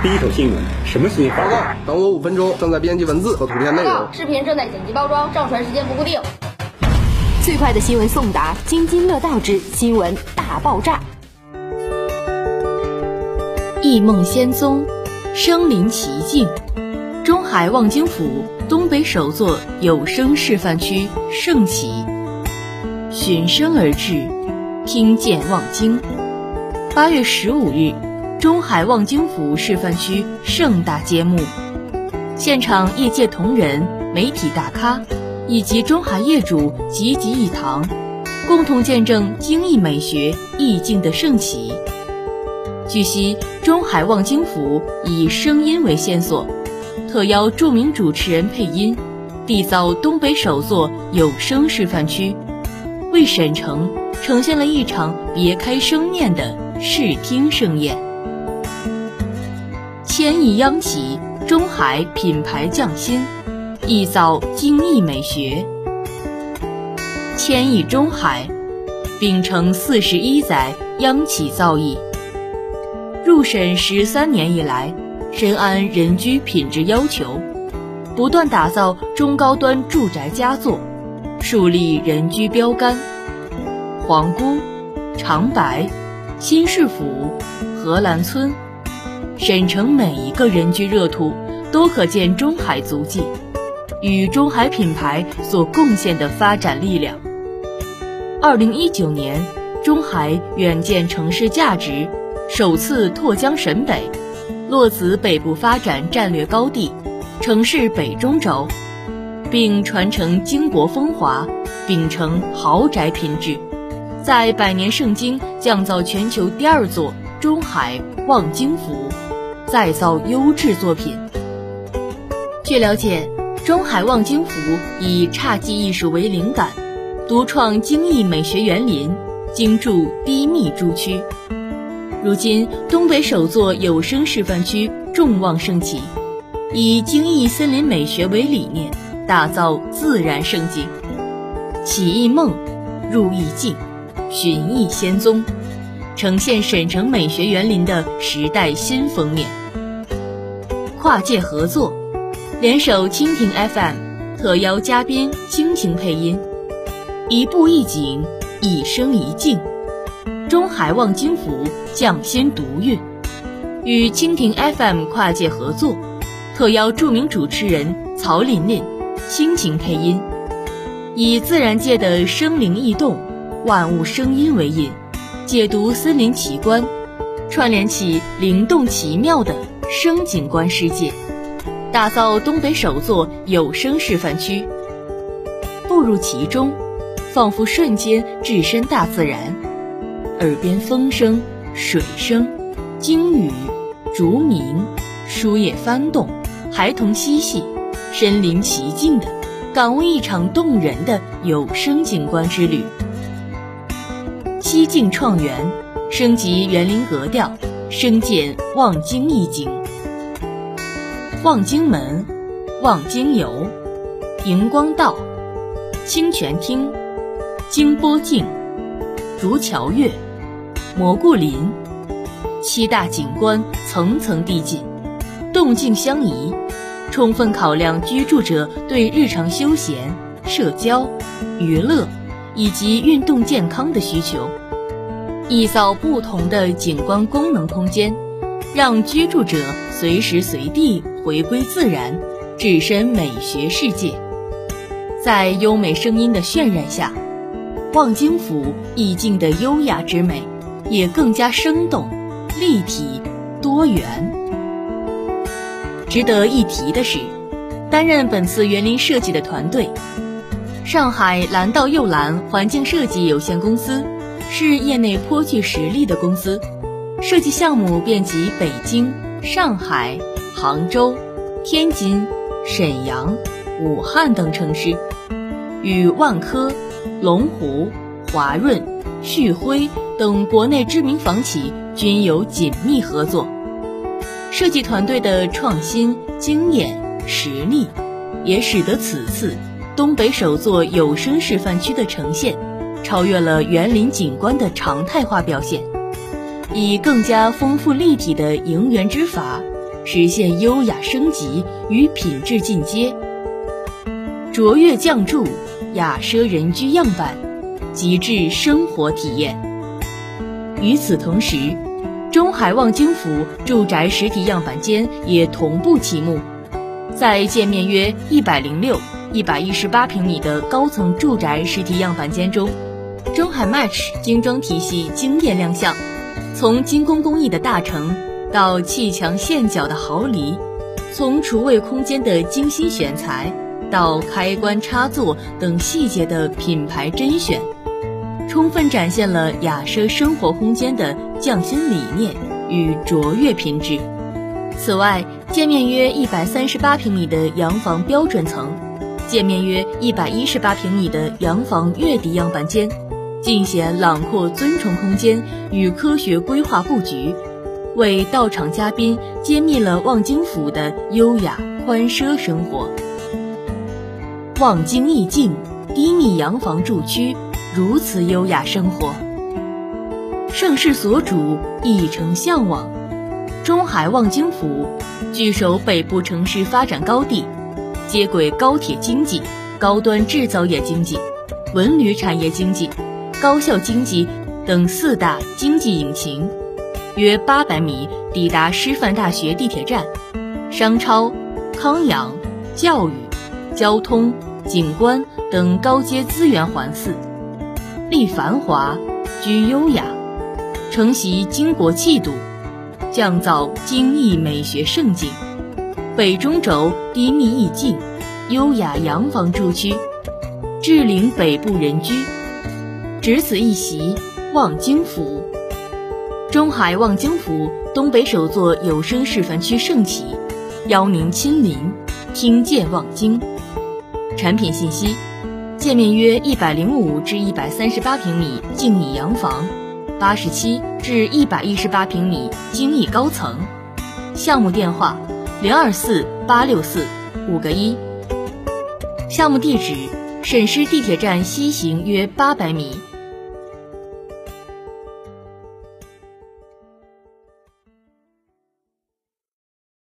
第一手新闻，什么新闻？报告，等我五分钟，正在编辑文字和图片内容。视频正在剪辑包装，上传时间不固定。最快的新闻送达，津津乐道之新闻大爆炸。忆梦仙踪，身临其境。中海望京府东北首座有声示范区盛起，循声而至，听见望京。八月十五日，中海望京府示范区盛大揭幕，现场业界同仁、媒体大咖以及中海业主齐集一堂，共同见证京艺美学意境的盛起。据悉，中海望京府以声音为线索。特邀著名主持人配音，缔造东北首座有声示范区，为沈城呈现了一场别开生面的视听盛宴。千亿央企中海品牌匠心，缔造精益美学。千亿中海，秉承四十一载央企造诣，入审十三年以来。深谙人居品质要求，不断打造中高端住宅佳作，树立人居标杆。皇姑、长白、新市府、荷兰村，沈城每一个人居热土都可见中海足迹，与中海品牌所贡献的发展力量。二零一九年，中海远见城市价值首次拓江沈北。落子北部发展战略高地，城市北中轴，并传承京国风华，秉承豪宅品质，在百年盛京降造全球第二座中海望京府，再造优质作品。据了解，中海望京府以侘寂艺术为灵感，独创京艺美学园林，精筑低密住区。如今，东北首座有声示范区众望盛起，以京艺森林美学为理念，打造自然胜景，起艺梦，入意境，寻艺仙踪，呈现沈城美学园林的时代新封面。跨界合作，联手蜻蜓 FM，特邀嘉宾倾情配音，一步一景，一声一静。中海望京府匠心独运，与蜻蜓 FM 跨界合作，特邀著名主持人曹琳琳倾情配音，以自然界的生灵异动、万物声音为引，解读森林奇观，串联起灵动奇妙的声景观世界，打造东北首座有声示范区。步入其中，仿佛瞬间置身大自然。耳边风声、水声、鲸语、竹鸣、书叶翻动、孩童嬉戏，身临其境的感悟一场动人的有声景观之旅。西境创园，升级园林格调，升建望京一景。望京门、望京游、荧光道、清泉厅、金波镜、竹桥月。蘑菇林，七大景观层层递进，动静相宜，充分考量居住者对日常休闲、社交、娱乐以及运动健康的需求，缔造不同的景观功能空间，让居住者随时随地回归自然，置身美学世界。在优美声音的渲染下，望京府意境的优雅之美。也更加生动、立体、多元。值得一提的是，担任本次园林设计的团队——上海蓝道柚蓝环境设计有限公司，是业内颇具实力的公司，设计项目遍及北京、上海、杭州、天津、沈阳、武汉等城市，与万科、龙湖、华润、旭辉。等国内知名房企均有紧密合作，设计团队的创新经验实力，也使得此次东北首座有声示范区的呈现，超越了园林景观的常态化表现，以更加丰富立体的营园之法，实现优雅升级与品质进阶。卓越匠筑雅奢人居样板，极致生活体验。与此同时，中海望京府住宅实体样板间也同步启幕，在建面约一百零六、一百一十八平米的高层住宅实体样板间中，中海 Match 精装体系惊艳亮相。从精工工艺的大成，到砌墙线角的毫厘，从厨卫空间的精心选材，到开关插座等细节的品牌甄选。充分展现了雅奢生活空间的匠心理念与卓越品质。此外，建面约一百三十八平米的洋房标准层，建面约一百一十八平米的洋房月底样板间，尽显朗阔尊崇空间与科学规划布局，为到场嘉宾揭秘了望京府的优雅宽奢生活。望京意境低密洋房住区。如此优雅生活，盛世所主，一城向往。中海望京府，据守北部城市发展高地，接轨高铁经济、高端制造业经济、文旅产业经济、高校经济等四大经济引擎。约八百米抵达师范大学地铁站，商超、康养、教育、交通、景观等高阶资源环伺。立繁华，居优雅，承袭巾帼气度，降造精益美学盛景。北中轴低密意境，优雅洋房住区，志领北部人居。只此一席，望京府。中海望京府东北首座有声示范区盛起，邀您亲临，听见望京。产品信息。建面约一百零五至一百三十八平米静谧洋房，八十七至一百一十八平米精益高层。项目电话：零二四八六四五个一。项目地址：沈师地铁站西行约八百米。